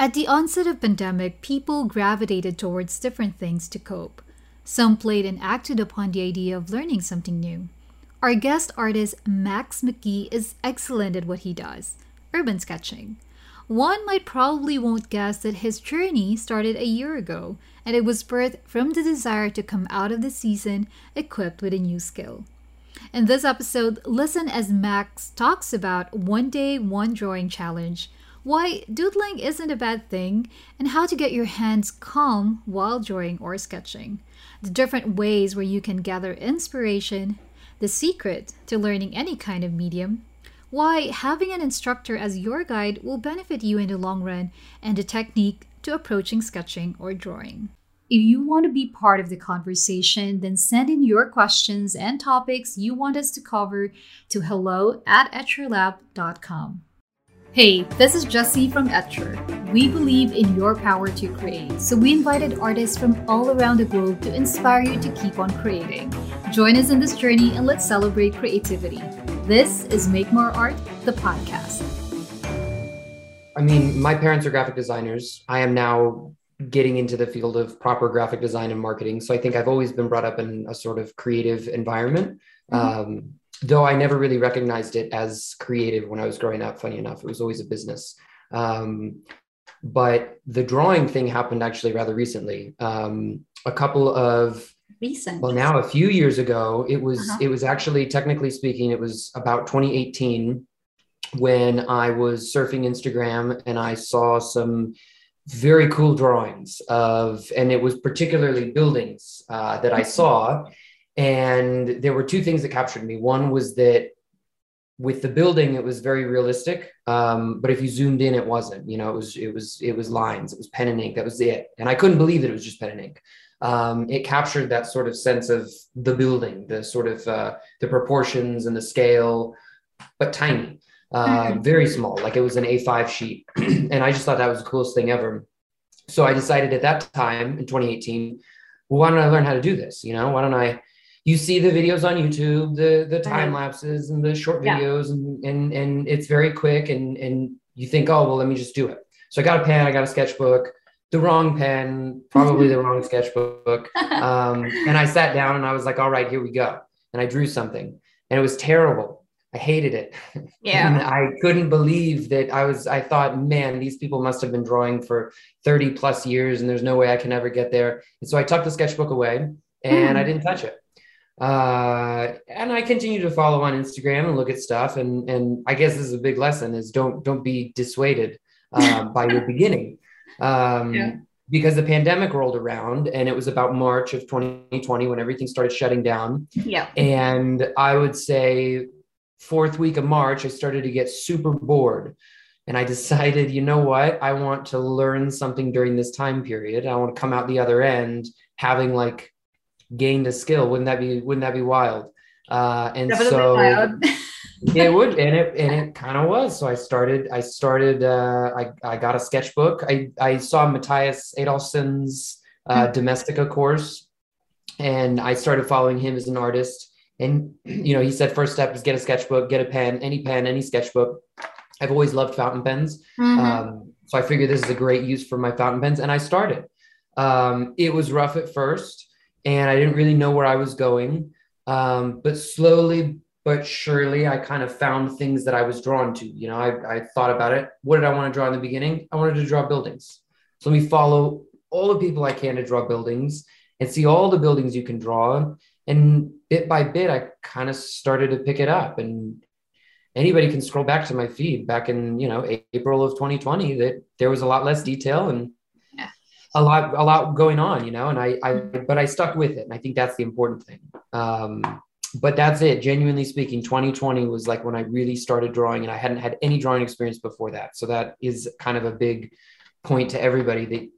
At the onset of pandemic, people gravitated towards different things to cope. Some played and acted upon the idea of learning something new. Our guest artist Max McGee is excellent at what he does, urban sketching. One might probably won't guess that his journey started a year ago, and it was birthed from the desire to come out of the season equipped with a new skill. In this episode, listen as Max talks about One Day, One Drawing Challenge, why doodling isn't a bad thing, and how to get your hands calm while drawing or sketching, the different ways where you can gather inspiration, the secret to learning any kind of medium, why having an instructor as your guide will benefit you in the long run, and the technique to approaching sketching or drawing. If you want to be part of the conversation, then send in your questions and topics you want us to cover to hello at etchrlab.com. Hey, this is Jessie from Etchr. We believe in your power to create, so we invited artists from all around the globe to inspire you to keep on creating. Join us in this journey and let's celebrate creativity. This is Make More Art, the podcast. I mean, my parents are graphic designers. I am now getting into the field of proper graphic design and marketing. So I think I've always been brought up in a sort of creative environment. Mm-hmm. Um, though I never really recognized it as creative when I was growing up. Funny enough, it was always a business. Um, but the drawing thing happened actually rather recently. Um, a couple of recent, well, now a few years ago, it was uh-huh. it was actually technically speaking, it was about 2018 when I was surfing Instagram and I saw some very cool drawings of, and it was particularly buildings uh, that I saw and there were two things that captured me. One was that with the building, it was very realistic. Um, but if you zoomed in, it wasn't. You know, it was it was it was lines. It was pen and ink. That was it. And I couldn't believe that it was just pen and ink. Um, it captured that sort of sense of the building, the sort of uh, the proportions and the scale, but tiny, uh, mm-hmm. very small. Like it was an A5 sheet, and I just thought that was the coolest thing ever. So I decided at that time in 2018, well, why don't I learn how to do this? You know, why don't I you see the videos on YouTube, the the time lapses and the short videos, yeah. and, and and it's very quick, and and you think, oh well, let me just do it. So I got a pen, I got a sketchbook, the wrong pen, probably the wrong sketchbook, um, and I sat down and I was like, all right, here we go, and I drew something, and it was terrible. I hated it. Yeah. and I couldn't believe that I was, I thought, man, these people must have been drawing for 30 plus years and there's no way I can ever get there. And so I tucked the sketchbook away and mm. I didn't touch it uh, and I continue to follow on Instagram and look at stuff. And and I guess this is a big lesson: is don't don't be dissuaded uh, by your beginning, um, yeah. because the pandemic rolled around, and it was about March of 2020 when everything started shutting down. Yeah, and I would say fourth week of March, I started to get super bored. And I decided, you know what? I want to learn something during this time period. I want to come out the other end having like gained a skill. Wouldn't that be wouldn't that be wild? Uh, and so it would, and it and it kind of was. So I started. I started. Uh, I I got a sketchbook. I I saw Matthias Adolfsson's uh, mm-hmm. Domestika course, and I started following him as an artist. And you know, he said first step is get a sketchbook, get a pen, any pen, any sketchbook. I've always loved fountain pens. Mm-hmm. Um, so I figured this is a great use for my fountain pens, and I started. Um, it was rough at first and I didn't really know where I was going. Um, but slowly but surely, I kind of found things that I was drawn to. You know, I, I thought about it. What did I want to draw in the beginning? I wanted to draw buildings. So let me follow all the people I can to draw buildings and see all the buildings you can draw. And bit by bit, I kind of started to pick it up. And anybody can scroll back to my feed back in, you know, April of 2020 that there was a lot less detail and a lot a lot going on you know and I, I but i stuck with it and i think that's the important thing. Um but that's it. Genuinely speaking 2020 was like when i really started drawing and i hadn't had any drawing experience before that. So that is kind of a big point to everybody that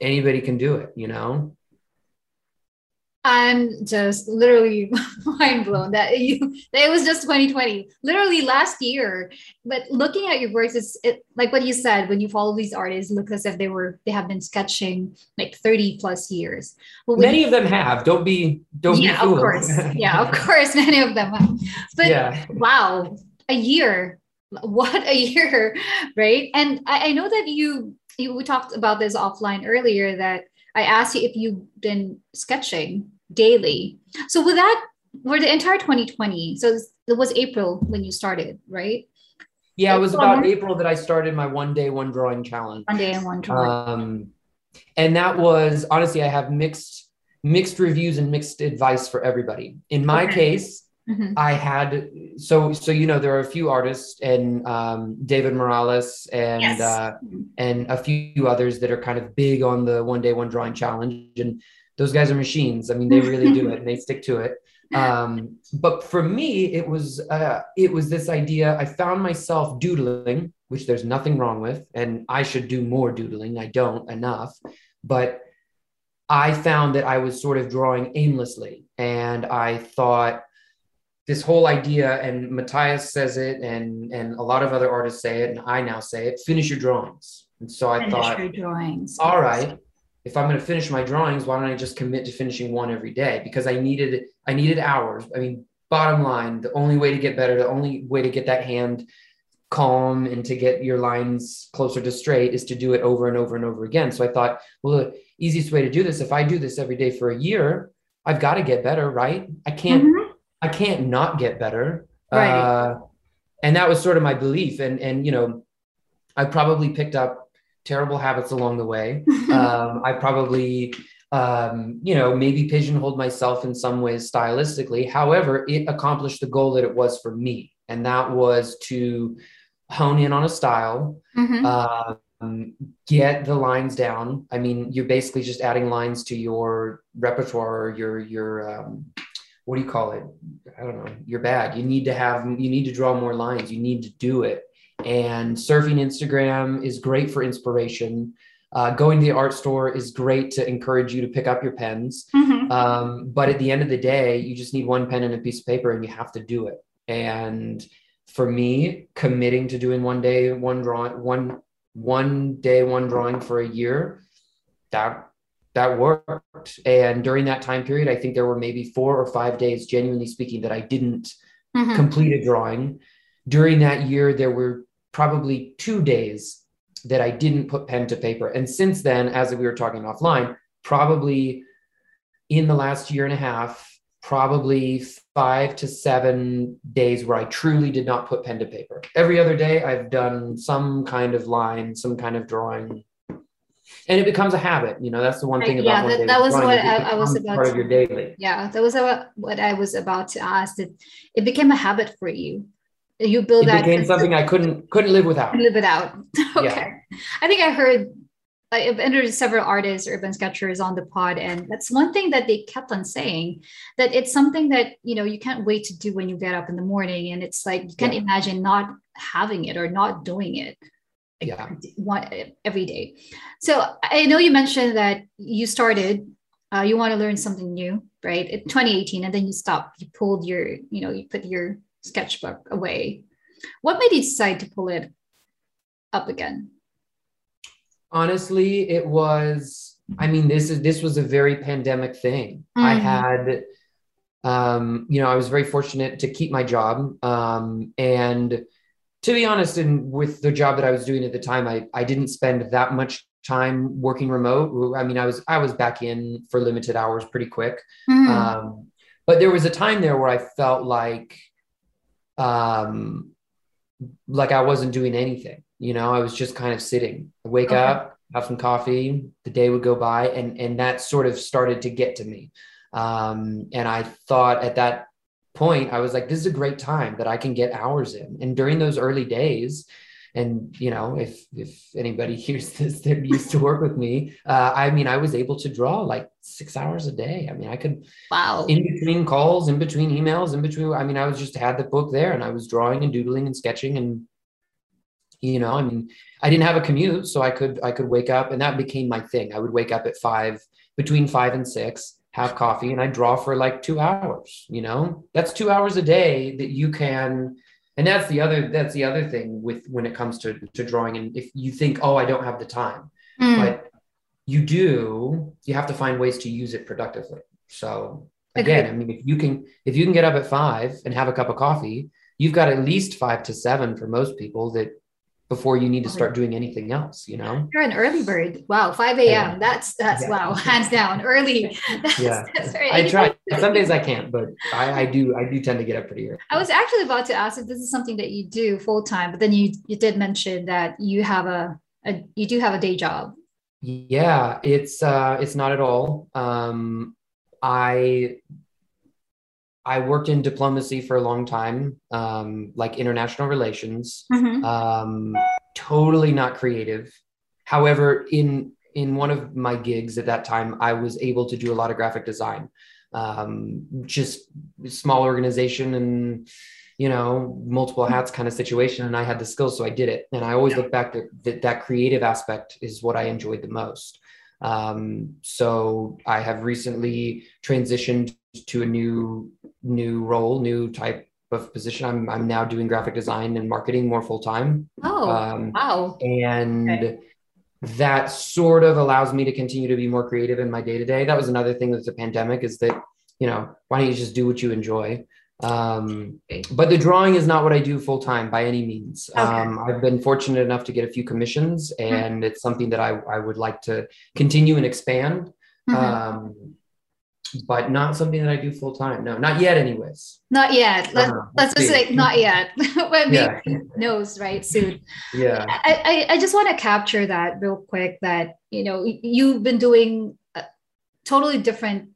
anybody can do it you know I'm just literally mind blown that you that it was just 2020, literally last year. But looking at your works, it's it, like what you said when you follow these artists, looks as if they were they have been sketching like 30 plus years. Well, many of them have. Don't be don't yeah, be of course. yeah, of course, many of them have. But yeah. wow, a year what a year right and I, I, know that you you, we talked about this offline earlier that I asked you if you've been sketching daily. So with that, for the entire 2020, so it was April when you started, right? Yeah, it was about April that I started my one day, one drawing challenge. One day and one drawing. Um, and that was honestly, I have mixed mixed reviews and mixed advice for everybody. In my okay. case, mm-hmm. I had so so you know there are a few artists and um, David Morales and yes. uh, and a few others that are kind of big on the one day one drawing challenge and those guys are machines. I mean, they really do it and they stick to it. Um, but for me, it was uh, it was this idea. I found myself doodling, which there's nothing wrong with, and I should do more doodling. I don't enough, but I found that I was sort of drawing aimlessly. And I thought this whole idea, and Matthias says it, and, and a lot of other artists say it, and I now say it finish your drawings. And so I finish thought, your drawings. all right, if I'm going to finish my drawings, why don't I just commit to finishing one every day? Because I needed, I needed hours. I mean, bottom line, the only way to get better, the only way to get that hand calm and to get your lines closer to straight is to do it over and over and over again. So I thought, well, the easiest way to do this, if I do this every day for a year, I've got to get better, right? I can't, mm-hmm. I can't not get better. Right. Uh, and that was sort of my belief. And, and, you know, I probably picked up terrible habits along the way. um, I probably, um, you know, maybe pigeonholed myself in some ways stylistically. However, it accomplished the goal that it was for me. And that was to hone in on a style, mm-hmm. um, get the lines down. I mean, you're basically just adding lines to your repertoire your your um, what do you call it? I don't know. Your bag. You need to have. You need to draw more lines. You need to do it. And surfing Instagram is great for inspiration. Uh, going to the art store is great to encourage you to pick up your pens. Mm-hmm. Um, but at the end of the day, you just need one pen and a piece of paper, and you have to do it. And for me, committing to doing one day, one drawing, one one day, one drawing for a year, that that worked. And during that time period, I think there were maybe four or five days, genuinely speaking, that I didn't mm-hmm. complete a drawing. During that year, there were probably two days that I didn't put pen to paper. And since then, as we were talking offline, probably in the last year and a half, probably five to seven days where I truly did not put pen to paper. Every other day, I've done some kind of line, some kind of drawing. And it becomes a habit, you know. That's the one thing about yeah. That, that was drawing, what I, I, was about. Part to, of your daily. Yeah, that was what I was about to ask. That it became a habit for you. You build it that. became something I couldn't couldn't live without. Live without. okay. Yeah. I think I heard I've interviewed several artists, urban sketchers on the pod, and that's one thing that they kept on saying that it's something that you know you can't wait to do when you get up in the morning, and it's like you can't yeah. imagine not having it or not doing it. Yeah. One every day. So I know you mentioned that you started, uh, you want to learn something new, right? In 2018, and then you stopped. You pulled your, you know, you put your sketchbook away. What made you decide to pull it up again? honestly it was i mean this is this was a very pandemic thing mm-hmm. i had um you know i was very fortunate to keep my job um and to be honest and with the job that i was doing at the time i i didn't spend that much time working remote i mean i was i was back in for limited hours pretty quick mm-hmm. um but there was a time there where i felt like um like i wasn't doing anything you know, I was just kind of sitting. I wake okay. up, have some coffee, the day would go by, and and that sort of started to get to me. Um, and I thought at that point, I was like, this is a great time that I can get hours in. And during those early days, and you know, if if anybody hears this that used to work with me, uh, I mean, I was able to draw like six hours a day. I mean, I could wow in between calls, in between emails, in between. I mean, I was just had the book there, and I was drawing and doodling and sketching and you know i mean i didn't have a commute so i could i could wake up and that became my thing i would wake up at five between five and six have coffee and i draw for like two hours you know? That's two hours a day that you can and that's the other that's the other thing with when it comes to to drawing and if you think oh i don't have the time mm. but you do you have to find ways to use it productively. So again i mean if you can if you can get up at five and have a cup of coffee you've got at least five to seven for most people that before you need to start doing anything else you know? You're an early bird. Wow 5 a.m yeah. that's that's yeah. wow hands down early. That's, yeah. that's i try. Some days i can't but I, I do i do tend to get up pretty early. I was actually about to ask if this is something that you do full-time but then you you did mention that you have a, a you do have a day job. Yeah it's uh it's not at all. Um i I worked in diplomacy for a long time, um, like international relations. Mm-hmm. Um, totally not creative. However, in in one of my gigs at that time, I was able to do a lot of graphic design. Um, just small organization and you know multiple hats kind of situation, and I had the skills, so I did it. And I always yeah. look back to that that creative aspect is what I enjoyed the most. Um, so I have recently transitioned to a new new role, new type of position. I'm I'm now doing graphic design and marketing more full time. Oh, um, wow! And okay. that sort of allows me to continue to be more creative in my day to day. That was another thing with the pandemic is that you know why don't you just do what you enjoy? Um, but the drawing is not what I do full time by any means. Okay. Um, I've been fortunate enough to get a few commissions, mm-hmm. and mm-hmm. it's something that I I would like to continue and expand. Mm-hmm. Um, but not something that I do full time. No, not yet, anyways. Not yet. Let, uh-huh. Let's just say not yet. but yeah. knows, right? Soon. Yeah. I, I, I just want to capture that real quick that, you know, you've been doing a totally different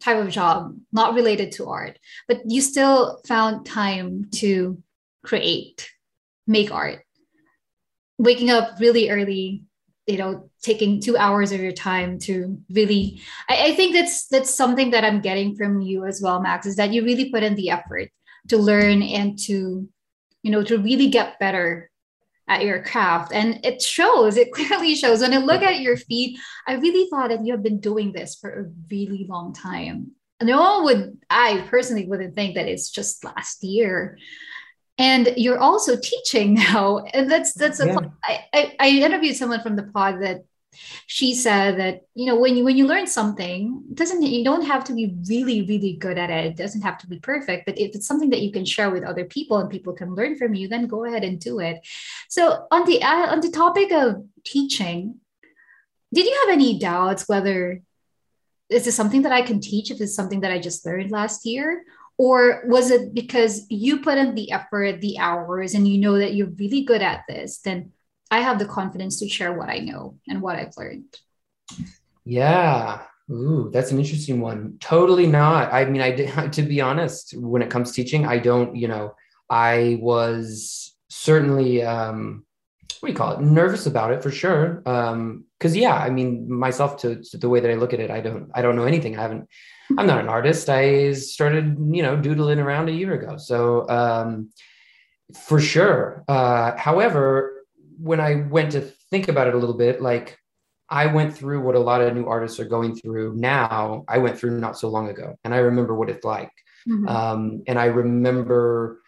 type of job, not related to art, but you still found time to create, make art. Waking up really early, you know taking two hours of your time to really I, I, think that's that's something that i'm getting from you as well max is that you really put in the effort to learn and to you know to really get better at your craft. And it shows it clearly shows. When i look at your feet i really thought that you have been doing this for a really long time. No one would i personally wouldn't think that it's just last year. And you're also teaching now. And that's that's a yeah. I, I interviewed someone from the pod that she said that you know when you when you learn something doesn't you don't have to be really really good at it. It doesn't have to be perfect but if it's something that you can share with other people and people can learn from you then go ahead and do it. So on the uh, on the topic of teaching did you have any doubts whether is this something that i can teach if it's something that i just learned last year? Or was it because you put in the effort the hours and you know that you're really good at this then i have the confidence to share what i know and what i've learned yeah Ooh, that's an interesting one. Totally not. I mean, I to be honest, when it comes to teaching, I don't, you know, I was certainly, um, what do you call it? Nervous about it for sure. Um, cause yeah, I mean, myself to, to the way that I look at it, I don't, I don't know anything. I haven't I'm not an artist. I started, you know, doodling around a year ago. So um, for sure. Uh, however, when I went to think about it a little bit, like I went through what a lot of new artists are going through now. I went through not so long ago, and I remember what it's like. Mm-hmm. Um, and I remember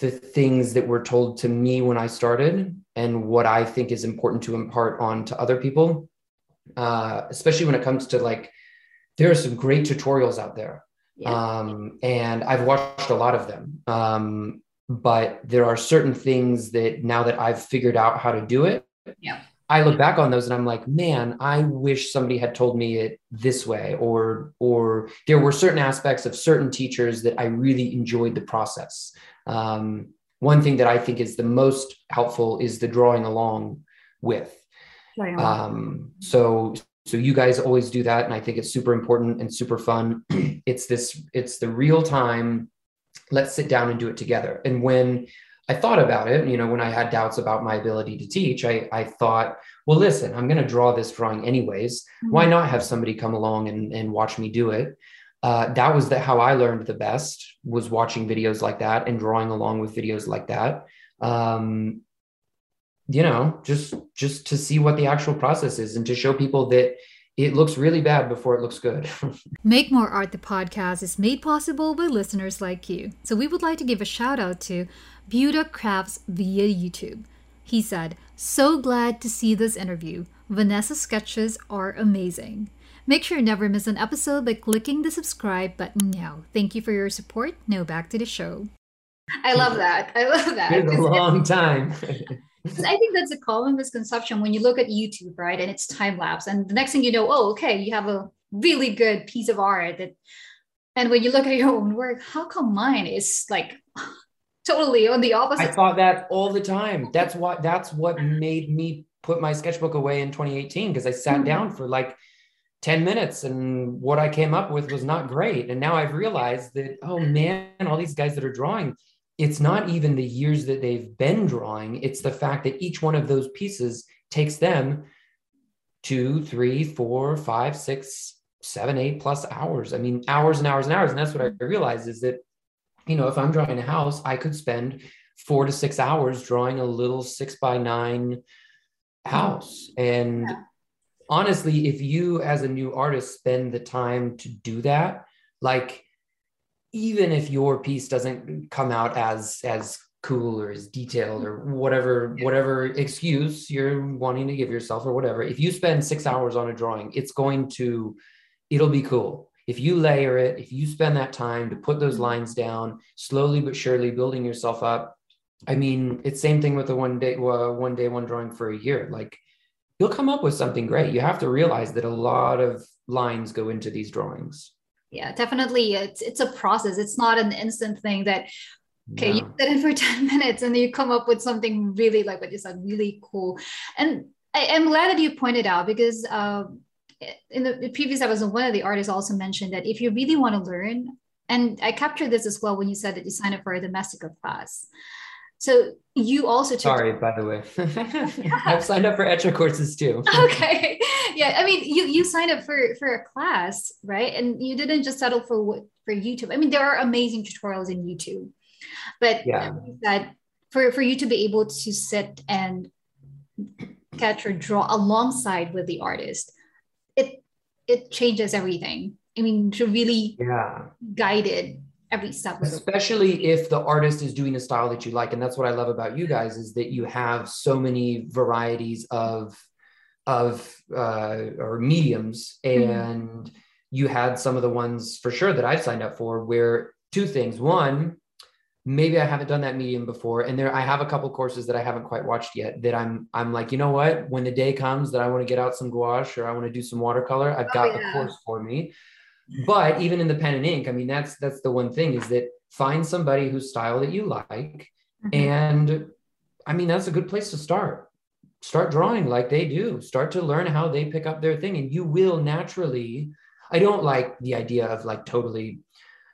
the things that were told to me when I started, and what I think is important to impart on to other people, uh, especially when it comes to like there are some great tutorials out there. Yeah. Um, and I've watched a lot of them. Um, but there are certain things that now that I've figured out how to do it, yeah. I look back on those and I'm like, man, I wish somebody had told me it this way, or or there were certain aspects of certain teachers that I really enjoyed the process. Um, one thing that I think is the most helpful is the drawing along with. Um, so so you guys always do that and i think it's super important and super fun it's this it's the real time let's sit down and do it together. And when i thought about it you know when i had doubts about my ability to teach i, I thought well listen i'm going to draw this drawing anyways. Mm-hmm. why not have somebody come along and, and watch me do it? Uh, that was the, how i learned the best was watching videos like that and drawing along with videos like that. Um, you know just just to see what the actual process is and to show people that it looks really bad before it looks good. Make More Art the podcast is made possible by listeners like you. So we would like to give a shout out to Buda Crafts via YouTube. He said, So glad to see this interview. Vanessa's sketches are amazing. Make sure you never miss an episode by clicking the subscribe button now. Thank you for your support. Now back to the show. I love that. I love that. it It's a long time. I think that's a common misconception when you look at YouTube, right? And it's time lapse, and the next thing you know, oh, okay, you have a really good piece of art that, and when you look at your own work, how come mine is like totally on the opposite? I thought that all the time. That's what that's what made me put my sketchbook away in 2018 because I sat mm-hmm. down for like 10 minutes and what I came up with was not great. And now I've realized that, oh man, all these guys that are drawing, it's not even the years that they've been drawing, it's the fact that each one of those pieces takes them two, three, four, five, six, seven, eight plus hours. I mean, hours and hours and hours. And that's what I realized is that, you know, if I'm drawing a house, I could spend four to six hours drawing a little six by nine house. And yeah honestly, if you as a new artist spend the time to do that, like even if your piece doesn't come out as as cool or as detailed or whatever whatever excuse you're wanting to give yourself or whatever if you spend six hours on a drawing it's going to it'll be cool. If you layer it if you spend that time to put those lines down slowly but surely building yourself up i mean it's same thing with the one day uh, one day one drawing for a year. Like you'll come up with something great. You have to realize that a lot of lines go into these drawings. Yeah, definitely. It's it's a process. It's not an instant thing that okay, no. you sit in for 10 minutes and you come up with something really like what you said, really cool. And I, am glad that you pointed out because uh, in the previous episode, one of the artists also mentioned that if you really want to learn, and I captured this as well when you said that you signed up for a domestika class. So you also took sorry by the way. I've signed up for Etchr courses too. Okay. Yeah i mean you you signed up for for a class right? And you didn't just settle for what for youtube. I mean there are amazing tutorials in youtube but yeah. That for for you to be able to sit and catch or draw alongside with the artist it it changes everything. I mean to really yeah. guided every step especially if the artist is doing a style that you like and that's what i love about you guys is that you have so many varieties of of uh, or mediums mm-hmm. and mm-hmm. you had some of the ones for sure that i've signed up for where two things one maybe i haven't done that medium before and there i have a couple courses that i haven't quite watched yet that i'm i'm like you know what when the day comes that i want to get out some gouache or i want to do some watercolor i've got oh, yeah. the course for me but even in the pen and ink i mean that's that's the one thing is that find somebody whose style that you like mm-hmm. and i mean that's a good place to start. Start drawing like they do. Start to learn how they pick up their thing and you will naturally i don't like the idea of like totally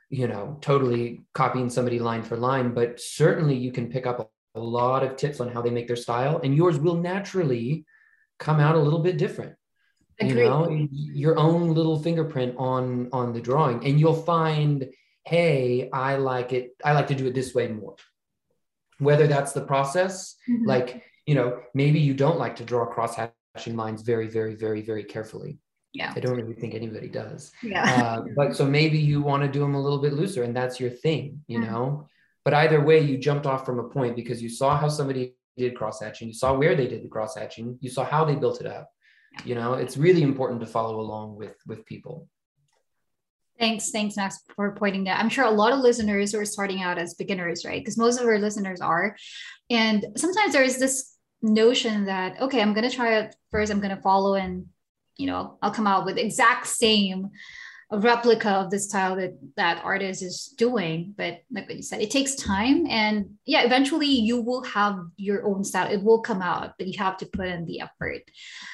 you know totally copying somebody line for line but certainly you can pick up a, a lot of tips on how they make their style and yours will naturally come out a little bit different you know your own little fingerprint on on the drawing and you'll find hey i like it i like to do it this way more. Whether that's the process mm-hmm. like you know maybe you don't like to draw cross hatching lines very very very very carefully. Yeah. I don't really think anybody does. Yeah. Uh, but so maybe you want to do them a little bit looser and that's your thing you mm-hmm. know? But either way you jumped off from a point because you saw how somebody did cross hatching you saw where they did the cross hatching you saw how they built it up you know it's really important to follow along with with people. Thanks thanks max for pointing that. I'm sure a lot of listeners are starting out as beginners right? Because most of our listeners are. And sometimes there's this notion that okay i'm going to try it first i'm going to follow and you know i'll come out with exact same a replica of the style that that artist is doing but like what you said it takes time and yeah eventually you will have your own style. It will come out but you have to put in the effort.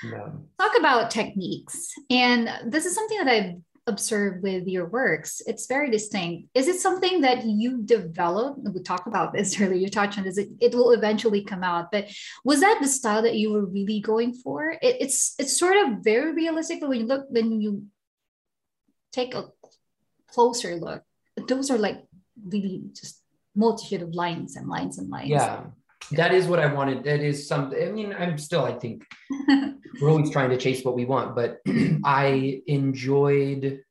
Yeah. talk about techniques. And this is something that i've observed with your works. It's very distinct. Is it something that you developed we talked about this earlier. You touched on this it, it will eventually come out but was that the style that you were really going for? It, it's it's sort of very realistic but when you look when you take a closer look, those are like really just multitude of lines and lines and lines. Yeah, that is what I wanted. That is something. I mean, I'm still. I think we're always trying to chase what we want, but I enjoyed.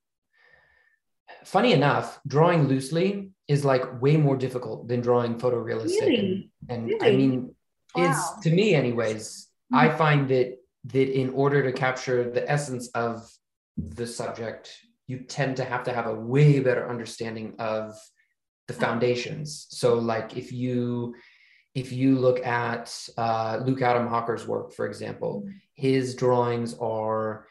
Funny enough, drawing loosely is like way more difficult than drawing photorealistic. Really? And, and really? I mean, wow. is to me, anyways. Mm-hmm. I find that that in order to capture the essence of the subject you tend to have to have a way better understanding of the foundations so like if you if you look at uh, Luke Adam Hawker's work, for example, mm-hmm. his drawings are,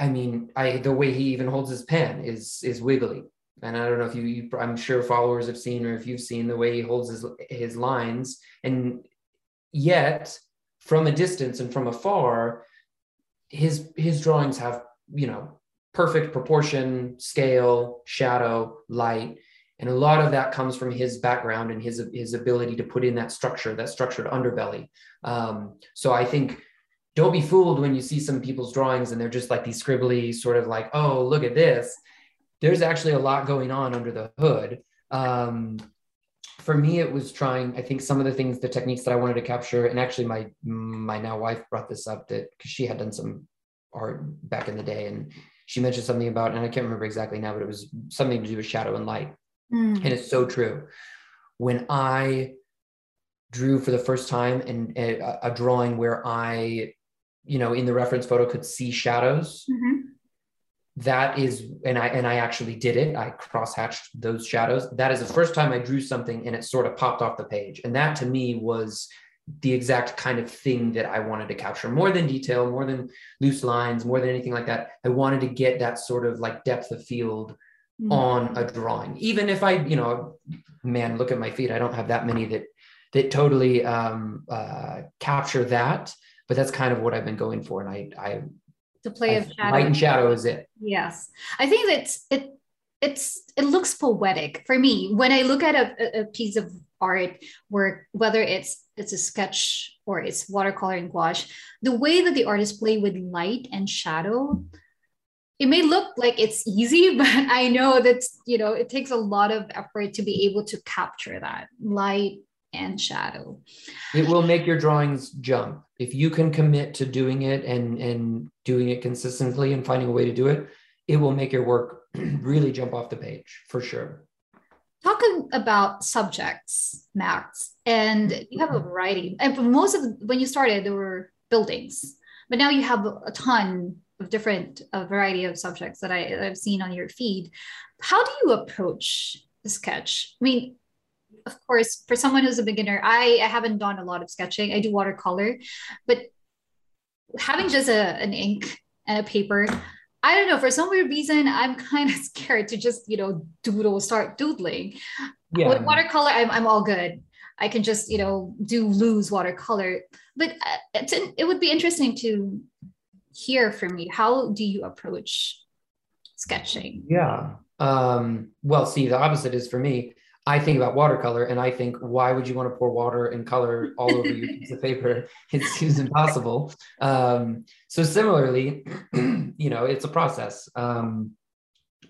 I mean, I the way he even holds his pen is is wiggly. And I don't know if you, you I'm sure followers have seen or if you've seen the way he holds his his lines. And yet, from a distance and from afar, his his drawings have you know perfect proportion, scale, shadow, light. And a lot of that comes from his background and his his ability to put in that structure that structured underbelly. Um, so i think don't be fooled when you see some people's drawings and they're just like these scribbly sort of like oh look at this. There's actually a lot going on under the hood. Um, for me it was trying i think some of the things the techniques that i wanted to capture. And actually my my now wife brought this up that because she had done some art back in the day and she mentioned something about and i can't remember exactly now but it was something to do with shadow and light Mm. And it's so true. When I drew for the first time and a, a, drawing where I, you know, in the reference photo could see shadows. Mm-hmm. That is, and I and I actually did it. I cross-hatched those shadows. That is the first time I drew something and it sort of popped off the page. And that to me was the exact kind of thing that I wanted to capture. More than detail, more than loose lines, more than anything like that. I wanted to get that sort of like depth of field mm-hmm. on a drawing. Even if i you know man look at my feet i don't have that many that that totally um, uh, capture that but that's kind of what i've been going for and i i the play of shadow. light and shadow is it. Yes. I think that's it it's it looks poetic. For me when i look at a, a piece of art work whether it's it's a sketch or it's watercolor and gouache the way that the artists play with light and shadow it may look like it's easy, but I know that you know it takes a lot of effort to be able to capture that light and shadow. It will make your drawings jump if you can commit to doing it and and doing it consistently and finding a way to do it. It will make your work really jump off the page for sure. Talking about subjects, Max, and you have a mm-hmm. variety. And for most of when you started, there were buildings, but now you have a ton of different a variety of subjects that I, I've seen on your feed. How do you approach the sketch? I mean, of course, for someone who's a beginner, I, I haven't done a lot of sketching. I do watercolor, but having just a, an ink and a paper, I don't know, for some weird reason, I'm kind of scared to just, you know, doodle, start doodling. Yeah. With watercolor, I'm, I'm all good. I can just, you know, do loose watercolor. But uh, it would be interesting to hear from you. How do you approach sketching? Yeah. Um, well, see, the opposite is for me. I think about watercolor and I think, why would you want to pour water and color all over your piece of paper? It seems impossible. Um, so similarly, you know, it's a process. Um,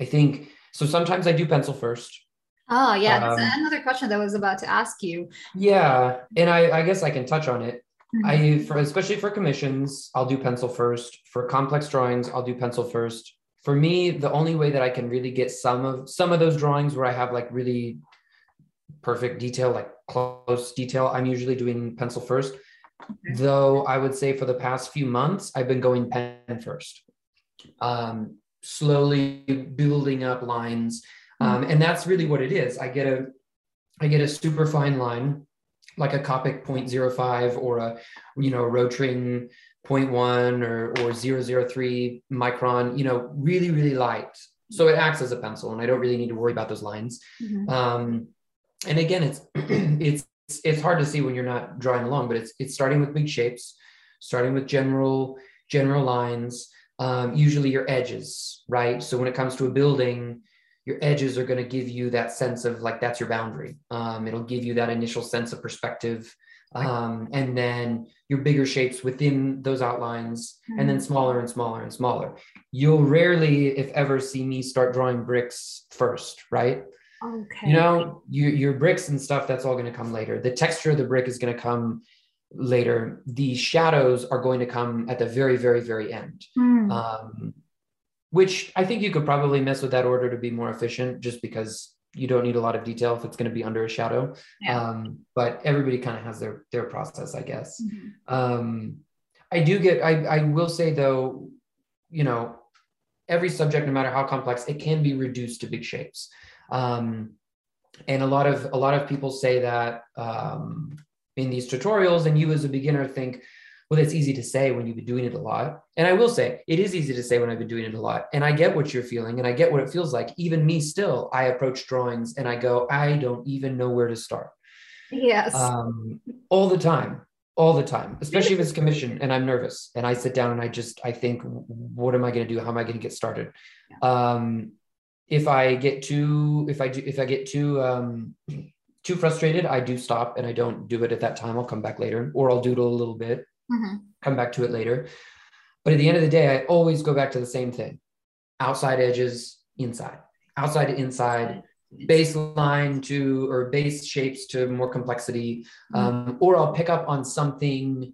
I think so. Sometimes I do pencil first. Oh yeah, that's um, another question that I was about to ask you. Yeah, and I, I guess I can touch on it. Mm-hmm. I for especially for commissions, I'll do pencil first. For complex drawings, I'll do pencil first. For me, the only way that I can really get some of some of those drawings where I have like really perfect detail, like close detail, I'm usually doing pencil first. Okay. Though I would say for the past few months, I've been going pen first. Um, slowly building up lines. Um, and that's really what it is. I get a I get a super fine line like a Copic 0.05 or a, you know, Rotring 0.1 or, or 003 micron, you know, really, really light. So it acts as a pencil and I don't really need to worry about those lines. Mm-hmm. Um, and again, it's, it's, it's hard to see when you're not drawing along, but it's, it's starting with big shapes, starting with general, general lines, um, usually your edges, right? So when it comes to a building, your edges are going to give you that sense of like that's your boundary. Um, it'll give you that initial sense of perspective. Um, and then your bigger shapes within those outlines, mm-hmm. and then mm-hmm. smaller and smaller and smaller. You'll rarely, if ever, see me start drawing bricks first, right? Okay. You know, your, your bricks and stuff, that's all going to come later. The texture of the brick is going to come later. The shadows are going to come at the very, very, very end. Mm. Um, which I think you could probably mess with that order to be more efficient just because you don't need a lot of detail if it's going to be under a shadow. Yeah. Um, but everybody kind of has their their process, I guess. Mm-hmm. Um, I do get. I I will say though, you know, every subject, no matter how complex, it can be reduced to big shapes. Um, and a lot of a lot of people say that um, in these tutorials and you as a beginner think well that's easy to say when you've been doing it a lot. And i will say it is easy to say when i've been doing it a lot. And i get what you're feeling and i get what it feels like. Even me still i approach drawings and i go i don't even know where to start. Yes. Um, all the time all the time especially if it's commission and i'm nervous. And i sit down and i just i think what am i going to do? How am i going to get started? Yeah. um, if i get too if i do if i get too um, too frustrated i do stop and i don't do it at that time i'll come back later or i'll doodle a little bit mm-hmm. come back to it later but at the end of the day i always go back to the same thing outside edges inside outside to inside baseline to or base shapes to more complexity mm-hmm. um, or i'll pick up on something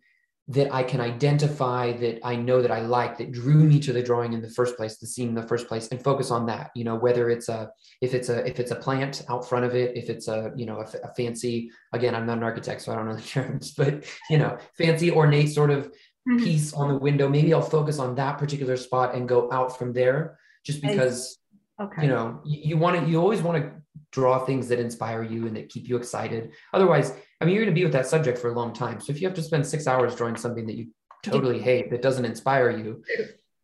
that i can identify that i know that i like that drew me to the drawing in the first place the scene in the first place and focus on that you know whether it's a if it's a if it's a plant out front of it if it's a you know a, a fancy again i'm not an architect so i don't know the terms but you know fancy ornate sort of mm-hmm. piece on the window maybe i'll focus on that particular spot and go out from there just because Okay. You know, you, you want to, you always want to draw things that inspire you and that keep you excited. Otherwise, I mean, you're going to be with that subject for a long time. So if you have to spend six hours drawing something that you totally hate, that doesn't inspire you,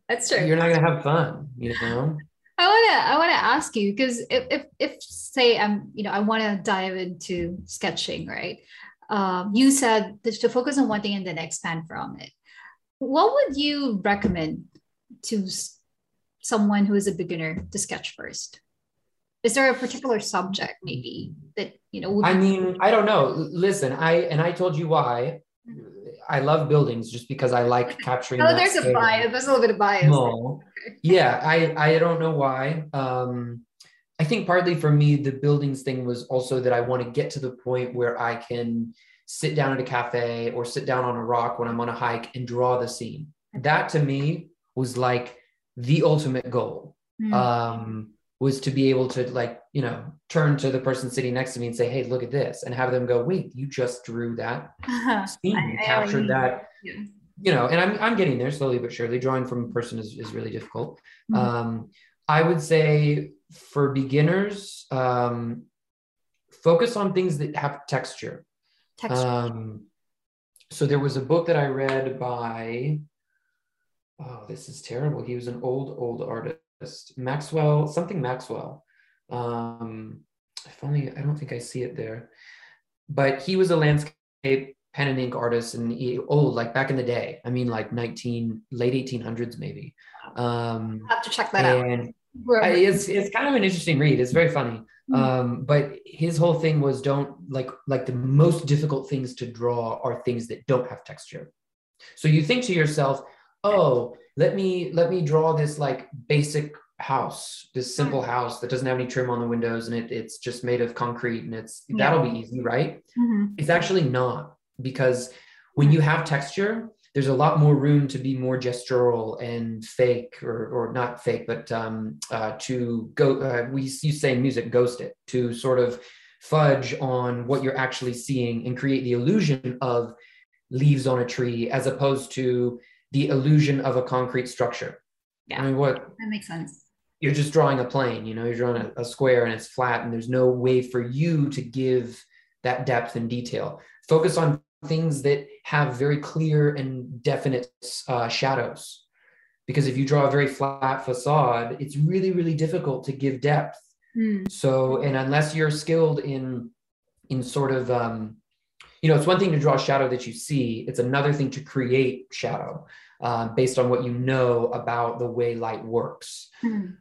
that's true. You're not going to have fun, you know? I want to, I want to ask you, because if, if, if say I'm, you know, I want to dive into sketching, right? Um, you said to focus on one thing and then expand from it. What would you recommend to someone who is a beginner to sketch first? Is there a particular subject maybe that you know? I mean, I don't know. Listen, I and I told you why. I love buildings just because I like capturing. Oh, there's scale. a bias. There's a little bit of bias. No. yeah, I I don't know why. Um, I think partly for me, the buildings thing was also that I want to get to the point where I can sit down at a cafe or sit down on a rock when I'm on a hike and draw the scene. That to me was like the ultimate goal mm. um, was to be able to like you know turn to the person sitting next to me and say hey look at this and have them go wait you just drew that scene you captured that yeah. you know and I'm, I'm getting there slowly but surely drawing from a person is, is really difficult mm. um, i would say for beginners um, focus on things that have texture, texture. Um, so there was a book that i read by oh, this is terrible. He was an old, old artist. Maxwell, something Maxwell. Um, if only, I don't think I see it there. But he was a landscape pen and ink artist and he, old, like back in the day. I mean, like 19, late 1800s, maybe. Um, I'll have to check that out. I, it's, it's kind of an interesting read. It's very funny. Mm-hmm. Um, but his whole thing was don't like like the most difficult things to draw are things that don't have texture. So you think to yourself, oh, let me let me draw this like basic house, this simple mm-hmm. house that doesn't have any trim on the windows and it, it's just made of concrete and it's yeah. that'll be easy, right? Mm-hmm. It's actually not because when you have texture, there's a lot more room to be more gestural and fake or, or not fake, but um, uh, to go, uh, we you say music, ghost it, to sort of fudge on what you're actually seeing and create the illusion of leaves on a tree as opposed to the illusion of a concrete structure. Yeah. I mean, what that makes sense. You're just drawing a plane, you know, you're drawing a, a square and it's flat, and there's no way for you to give that depth and detail. Focus on things that have very clear and definite uh, shadows. Because if you draw a very flat facade, it's really, really difficult to give depth. Mm. So, and unless you're skilled in in sort of um, you know, it's one thing to draw a shadow that you see, it's another thing to create shadow um, based on what you know about the way light works. Mm.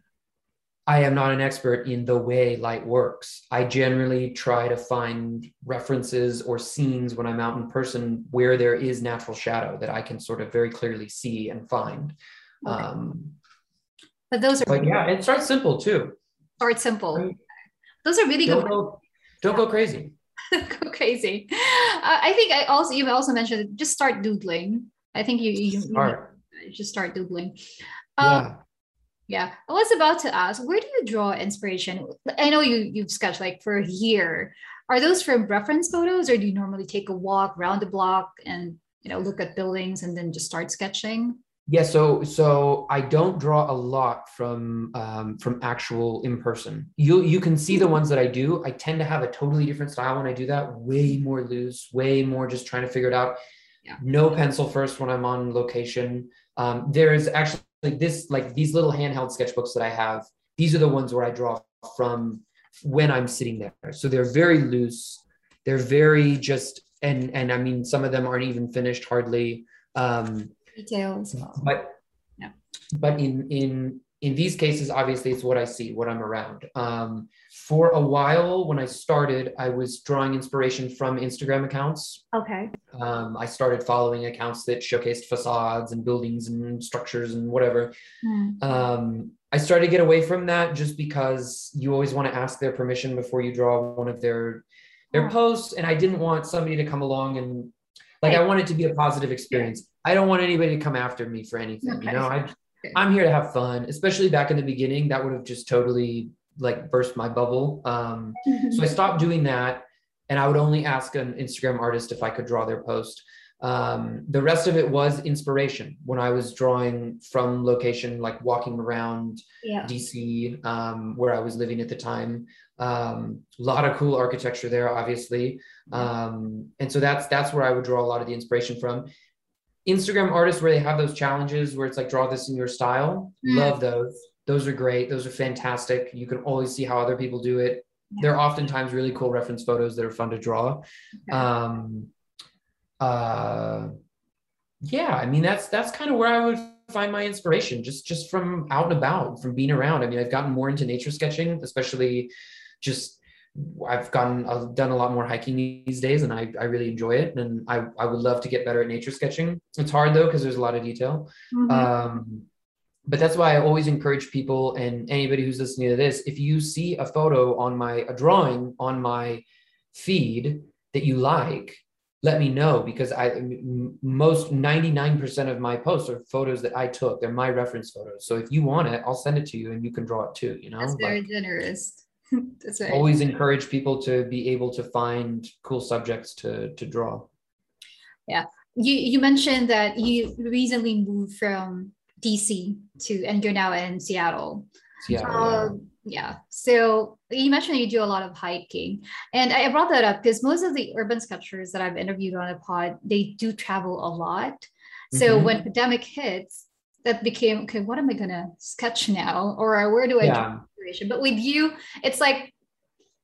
I am not an expert in the way light works. I generally try to find references or scenes when I'm out in person where there is natural shadow that I can sort of very clearly see and find. Okay. Um, but those are, but yeah, it starts simple too. Start simple. Those are really don't good. Go, don't go crazy. go crazy. I think I also you also mentioned just start doodling. I think you you, start. you just start doodling. Um, yeah. Yeah, I was about to ask, where do you draw inspiration? I know you you've sketched like for a year. Are those from reference photos, or do you normally take a walk around the block and you know look at buildings and then just start sketching? Yeah, so so I don't draw a lot from um, from actual in person. You you can see the ones that I do. I tend to have a totally different style when I do that. Way more loose, way more just trying to figure it out. Yeah. No pencil first when I'm on location. Um, there's actually like this like these little handheld sketchbooks that I have. These are the ones where I draw from when I'm sitting there. So they're very loose. They're very just and and I mean some of them aren't even finished hardly. Um, Details. well. but Yeah. but in in in these cases obviously it's what i see what i'm around um, for a while when i started i was drawing inspiration from instagram accounts Okay. um, i started following accounts that showcased facades and buildings and structures and whatever Hmm. um, i started to get away from that just because you always want to ask their permission before you draw one of their their Yeah. posts and i didn't want somebody to come along and like i Right. want it to be a positive experience i don't want anybody to come after me for anything Okay. you know i i'm here to have fun especially back in the beginning that would have just totally like burst my bubble um so I stopped doing that, and I would only ask an Instagram artist if I could draw their post. Um, the rest of it was inspiration when I was drawing from location, like walking around yeah. DC, um, where I was living at the time. Um, a lot of cool architecture there, obviously, um, and so that's that's where I would draw a lot of the inspiration from. Instagram artists where they have those challenges where it's like draw this in your style. Mm. Love those. Those are great. Those are fantastic. You can always see how other people do it. They're oftentimes really cool reference photos that are fun to draw. Okay. Um, uh, yeah, I mean that's that's kind of where I would find my inspiration, just just from out and about, from being around. I mean, I've gotten more into nature sketching, especially just I've gotten I've done a lot more hiking these days, and I I really enjoy it, and I I would love to get better at nature sketching. It's hard though because there's a lot of detail. Mhm. Um, but that's why I always encourage people and anybody who's listening to this, if you see a photo on my a drawing on my feed that you like, let me know because I most 99% of my posts are photos that I took. They're my reference photos. So if you want it, I'll send it to you and you can draw it too, you know? That's very Like, generous. That's right. always encourage people to be able to find cool subjects to to draw. Yeah, you you mentioned that you recently moved from DC to and you're now in Seattle. Seattle, yeah. Um, yeah. So you mentioned you do a lot of hiking, and I brought that up because most of the urban sketchers that I've interviewed on a pod they do travel a lot. So Mhm. when pandemic hits, that became okay. What am I gonna sketch now, or where do I yeah. Inspiration? But with you, it's like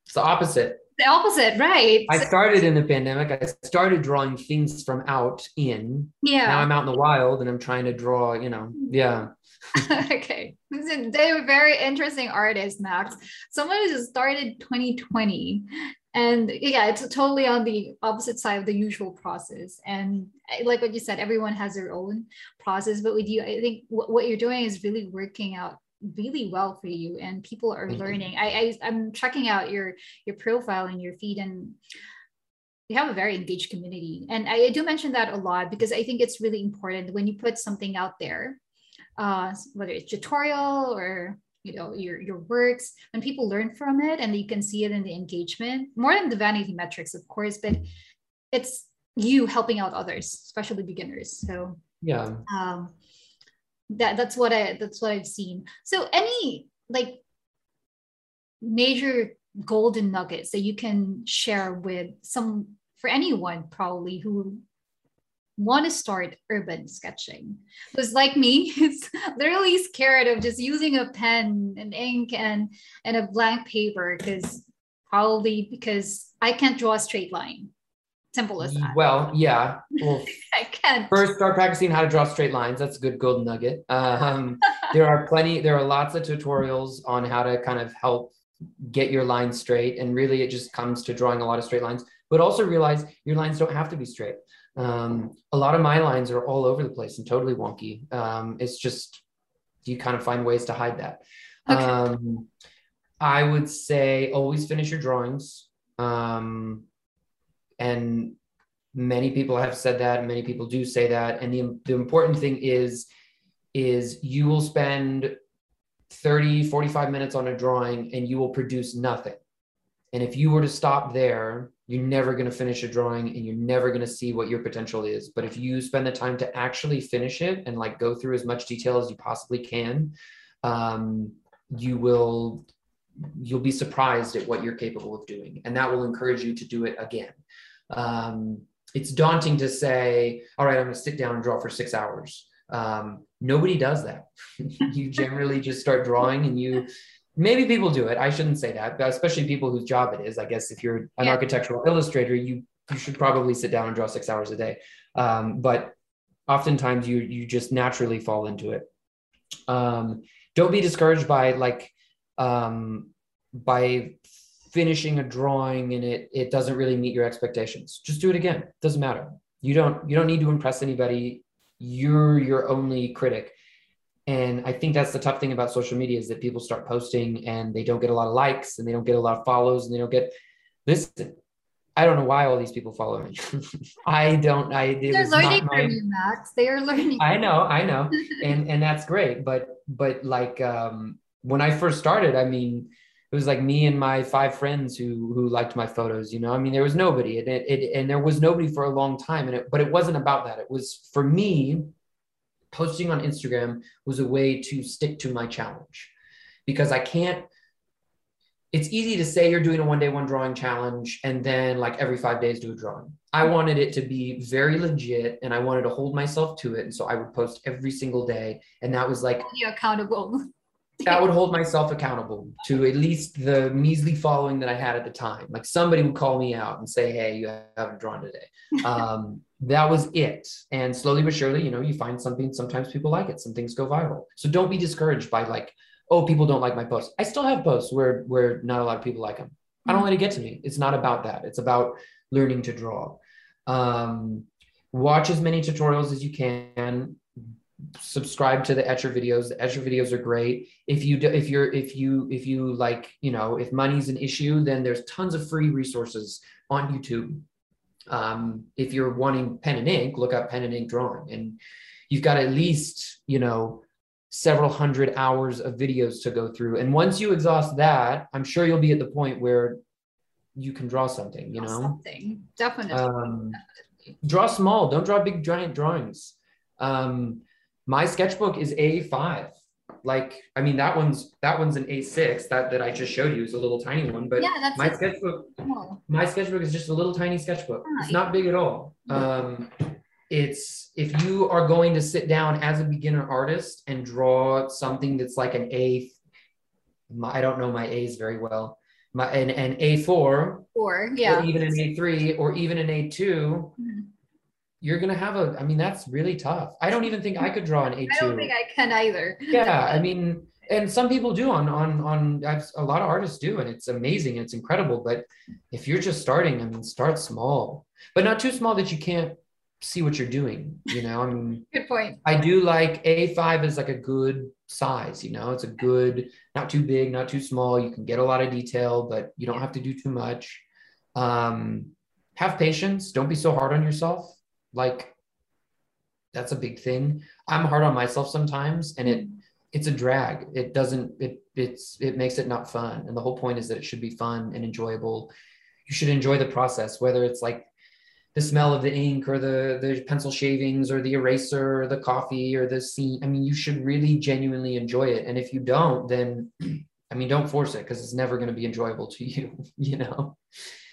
It's the opposite. the opposite, right? I started in the pandemic. I started drawing things from out in. Yeah. Now. I'm out in the wild and I'm trying to draw, you know, mm-hmm. yeah. okay. They're very interesting artists, Max. Someone who started 2020. And yeah, it's totally on the opposite side of the usual process. And eh, like what you said, everyone has their own process. But with you, I think what you're doing is really working out really well for you and people are you. learning. I, I I'm checking out your your profile and your feed and you have a very engaged community. And I, I do mention that a lot because I think it's really important when you put something out there uh, whether it's tutorial or you know your your works when people learn from it and you can see it in the engagement more than the vanity metrics of course but it's you helping out others especially beginners so Yeah. um that that's what i that's what i've seen. So any like major golden nuggets that you can share with some for anyone probably who want to start urban sketching. Because like me it's literally scared of just using a pen and ink and and a blank paper because probably because i can't draw a straight line simple as that Well, yeah. Well, i can't first start practicing how to draw straight lines. That's a good golden nugget. Um, there are plenty, there are lots of tutorials on how to kind of help get your lines straight. And really, it just comes to drawing a lot of straight lines, but also realize your lines don't have to be straight. Um, a lot of my lines are all over the place and totally wonky. Um, it's just, you kind of find ways to hide that. Okay. Um, I would say always finish your drawings. Um, and many people have said that many people do say that. And the, the important thing is is you will spend 30 45 minutes on a drawing and you will produce nothing. And if you were to stop there you're never going to finish a drawing and you're never going to see what your potential is. But if you spend the time to actually finish it and like go through as much detail as you possibly can um, you will you'll be surprised at what you're capable of doing. And that will encourage you to do it again um, it's daunting to say all right i'm going to sit down and draw for six hours. Um, nobody does that. You generally just start drawing and you maybe people do it. I shouldn't say that but especially people whose job it is i guess if you're an yeah. architectural illustrator you you should probably sit down and draw six hours a day. Um, but oftentimes you you just naturally fall into it. Um, don't be discouraged by like um, by finishing a drawing and it it doesn't really meet your expectations just do it again doesn't matter you don't you don't need to impress anybody you're your only critic and i think that's the tough thing about social media is that people start posting and they don't get a lot of likes and they don't get a lot of follows and they don't get listen I don't know why all these people follow me. I don't. I they're learning my, from you, Max. They are learning. I know, I know, and and that's great. But but like um, when I first started, I mean, it was like me and my five friends who who liked my photos. You know, I mean, there was nobody, and it, it and there was nobody for a long time. And it, but it wasn't about that. It was for me. Posting on Instagram was a way to stick to my challenge, because I can't it's easy to say you're doing a one day one drawing challenge and then like every five days do a drawing i wanted it to be very legit and i wanted to hold myself to it and so i would post every single day and that was like you accountable that would hold myself accountable to at least the measly following that i had at the time like somebody would call me out and say hey you haven't drawn today um, that was it and slowly but surely you know you find something sometimes people like it some things go viral so don't be discouraged by like oh, people don't like my posts. I still have posts where where not a lot of people like them. I don't mm-hmm. let it get to me. It's not about that. It's about learning to draw. Um, watch as many tutorials as you can. Subscribe to the Etchr videos. The Etchr videos are great. If you do, if you're if you if you like you know if money's an issue, then there's tons of free resources on YouTube. Um, if you're wanting pen and ink, look up pen and ink drawing, and you've got at least you know several hundred hours of videos to go through. And once you exhaust that, I'm sure you'll be at the point where you can draw something, you know? Something, definitely. Um. Draw small, don't draw big, giant drawings. Um, my sketchbook is A5. Like, I mean, that one's that one's an A6. That that I just showed you is a little tiny one, but yeah, my sketchbook. My sketchbook is just a little tiny sketchbook. It's not big at all. Um, it's if you are going to sit down as a beginner artist and draw something that's like an A, I don't know my A's very well, my an, an A4, or yeah, or even an A3, or even an A2. Mm-hmm. You're gonna have a. I mean, that's really tough. I don't even think I could draw an A2. I don't think I can either. Yeah, I mean, and some people do on on on. I've, a lot of artists do, and it's amazing. It's incredible. But if you're just starting, I mean, start small, but not too small that you can't see what you're doing you know i mean good point i do like a5 is like a good size you know it's a good not too big not too small you can get a lot of detail but you don't have to do too much um have patience don't be so hard on yourself like that's a big thing i'm hard on myself sometimes and it it's a drag it doesn't it it's it makes it not fun and the whole point is that it should be fun and enjoyable you should enjoy the process whether it's like the smell of the ink or the the pencil shavings or the eraser or the coffee or the scene. I mean, you should really genuinely enjoy it. And if you don't, then I mean, don't force it because it's never going to be enjoyable to you. You know.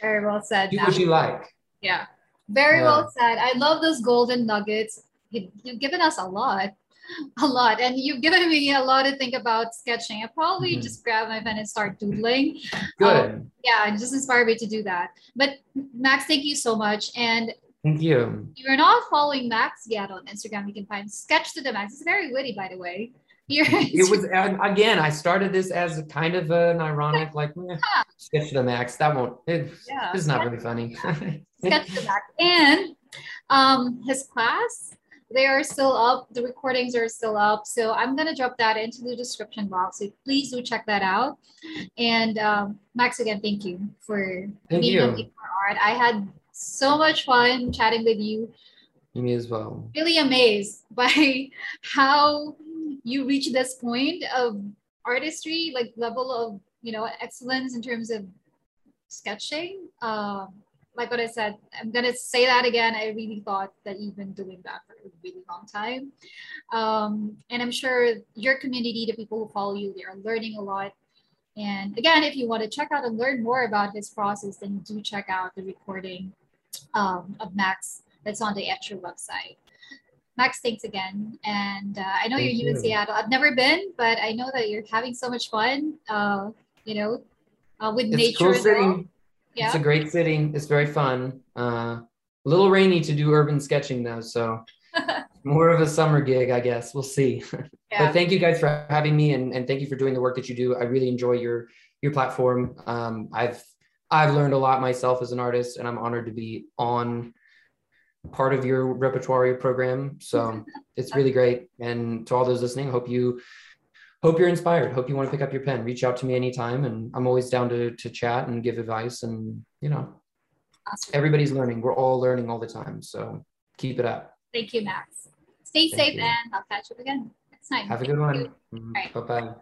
Very well said. Do what you like. Yeah. Very uh, well said. I love those golden nuggets. You've given us a lot. a lot and you've given me a lot to think about sketching i probably mm-hmm. just grab my pen and start doodling good um, yeah just inspired me to do that but max thank you so much and thank you If you're not following max yet on instagram you can find sketch to the max it's very witty by the way it was again i started this as a kind of an ironic like eh, sketch to the max that won't it, yeah. it's not really funny sketch to the max and um his class they are still up. The recordings are still up. So I'm going to drop that into the description box. So please do check that out. And um, Max, again, thank you for thank being you. on Art. I had so much fun chatting with you. Me as well. Really amazed by how you reach this point of artistry, like level of, you know, excellence in terms of sketching. Um, like what I said, I'm gonna say that again. I really thought that you've been doing that for a really long time, um, and I'm sure your community, the people who follow you, they are learning a lot. And again, if you want to check out and learn more about his process, then do check out the recording um, of Max that's on the Etchr website. Max, thanks again. And uh, I know Thank you're you. in Seattle. I've never been, but I know that you're having so much fun. Uh, you know, uh, with it's nature. Cool city. Yeah. It's a great city. It's very fun. Uh, a little rainy to do urban sketching though, so more of a summer gig, I guess. We'll see. Yeah. but thank you guys for having me, and, and thank you for doing the work that you do. I really enjoy your your platform. Um, I've I've learned a lot myself as an artist, and I'm honored to be on part of your repertoire program. So it's really great. And to all those listening, hope you hope you're inspired. Hope you want to pick up your pen. Reach out to me anytime, and I'm always down to to chat and give advice. And you know, awesome. everybody's learning. We're all learning all the time. So keep it up. Thank you, Max. Stay Thank safe, you. and I'll catch up again next time. Have a good one. Mm-hmm. Right. Bye bye.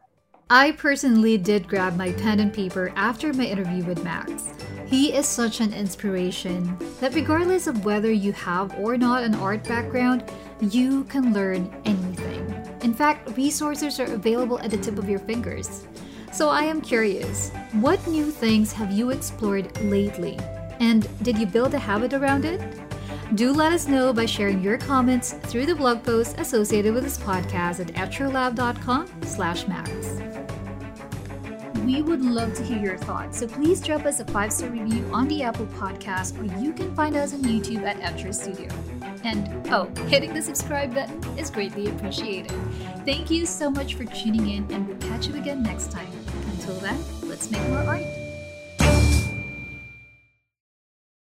I personally did grab my pen and paper after my interview with Max. He is such an inspiration that regardless of whether you have or not an art background, you can learn anything. In fact, resources are available at the tip of your fingers. So I am curious, what new things have you explored lately? And did you build a habit around it? Do let us know by sharing your comments through the blog post associated with this podcast at etchrlab.com slash max. We would love to hear your thoughts, so please drop us a five star review on the Apple Podcast, or you can find us on YouTube at Etchr Studio. And oh, hitting the subscribe button is greatly appreciated. Thank you so much for tuning in, and we'll catch you again next time. Until then, let's make more art.